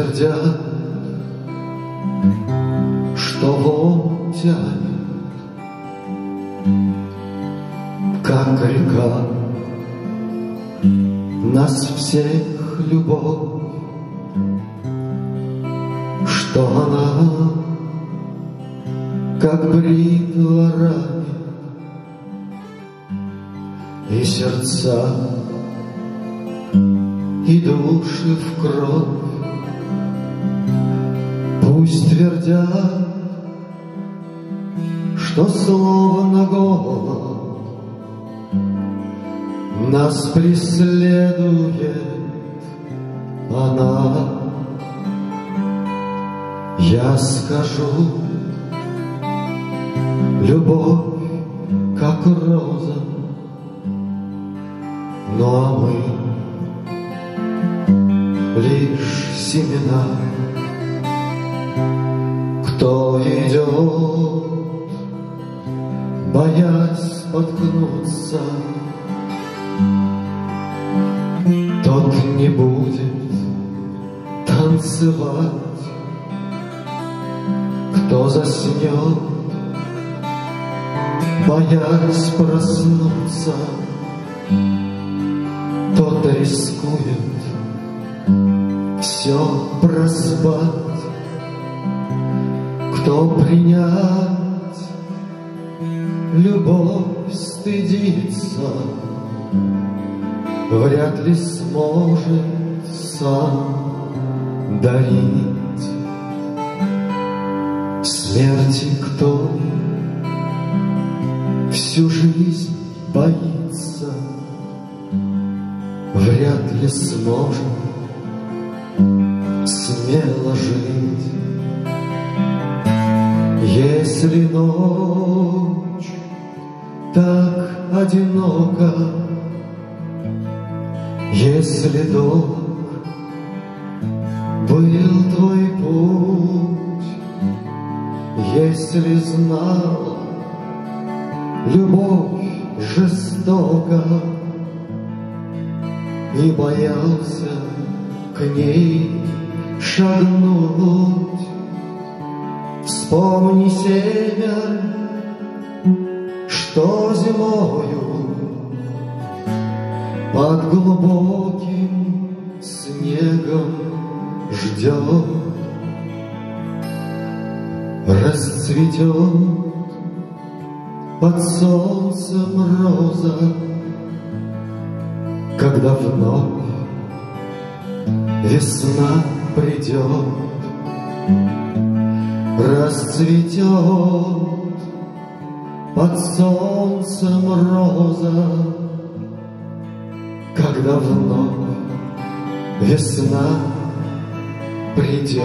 Твердят, что вот тянет, как река, нас всех любовь, что она, как бритва ранит, и сердца, и души в кровь. Пусть твердят, что словно голод Нас преследует она. Я скажу, любовь, как роза, Ну а мы лишь семена. Кто идет, боясь споткнуться, Тот не будет танцевать. Кто заснет, боясь проснуться, Тот рискует все проспать кто принять любовь стыдится, Вряд ли сможет сам дарить. Смерти кто всю жизнь боится, Вряд ли сможет смело жить. Если ночь так одинока, Если долг был твой путь, Если знал любовь жестока И боялся к ней шагнуть, Вспомни север, что зимою Под глубоким снегом ждет. Расцветет под солнцем роза, Когда вновь весна придет расцветет под солнцем роза, когда вновь весна придет.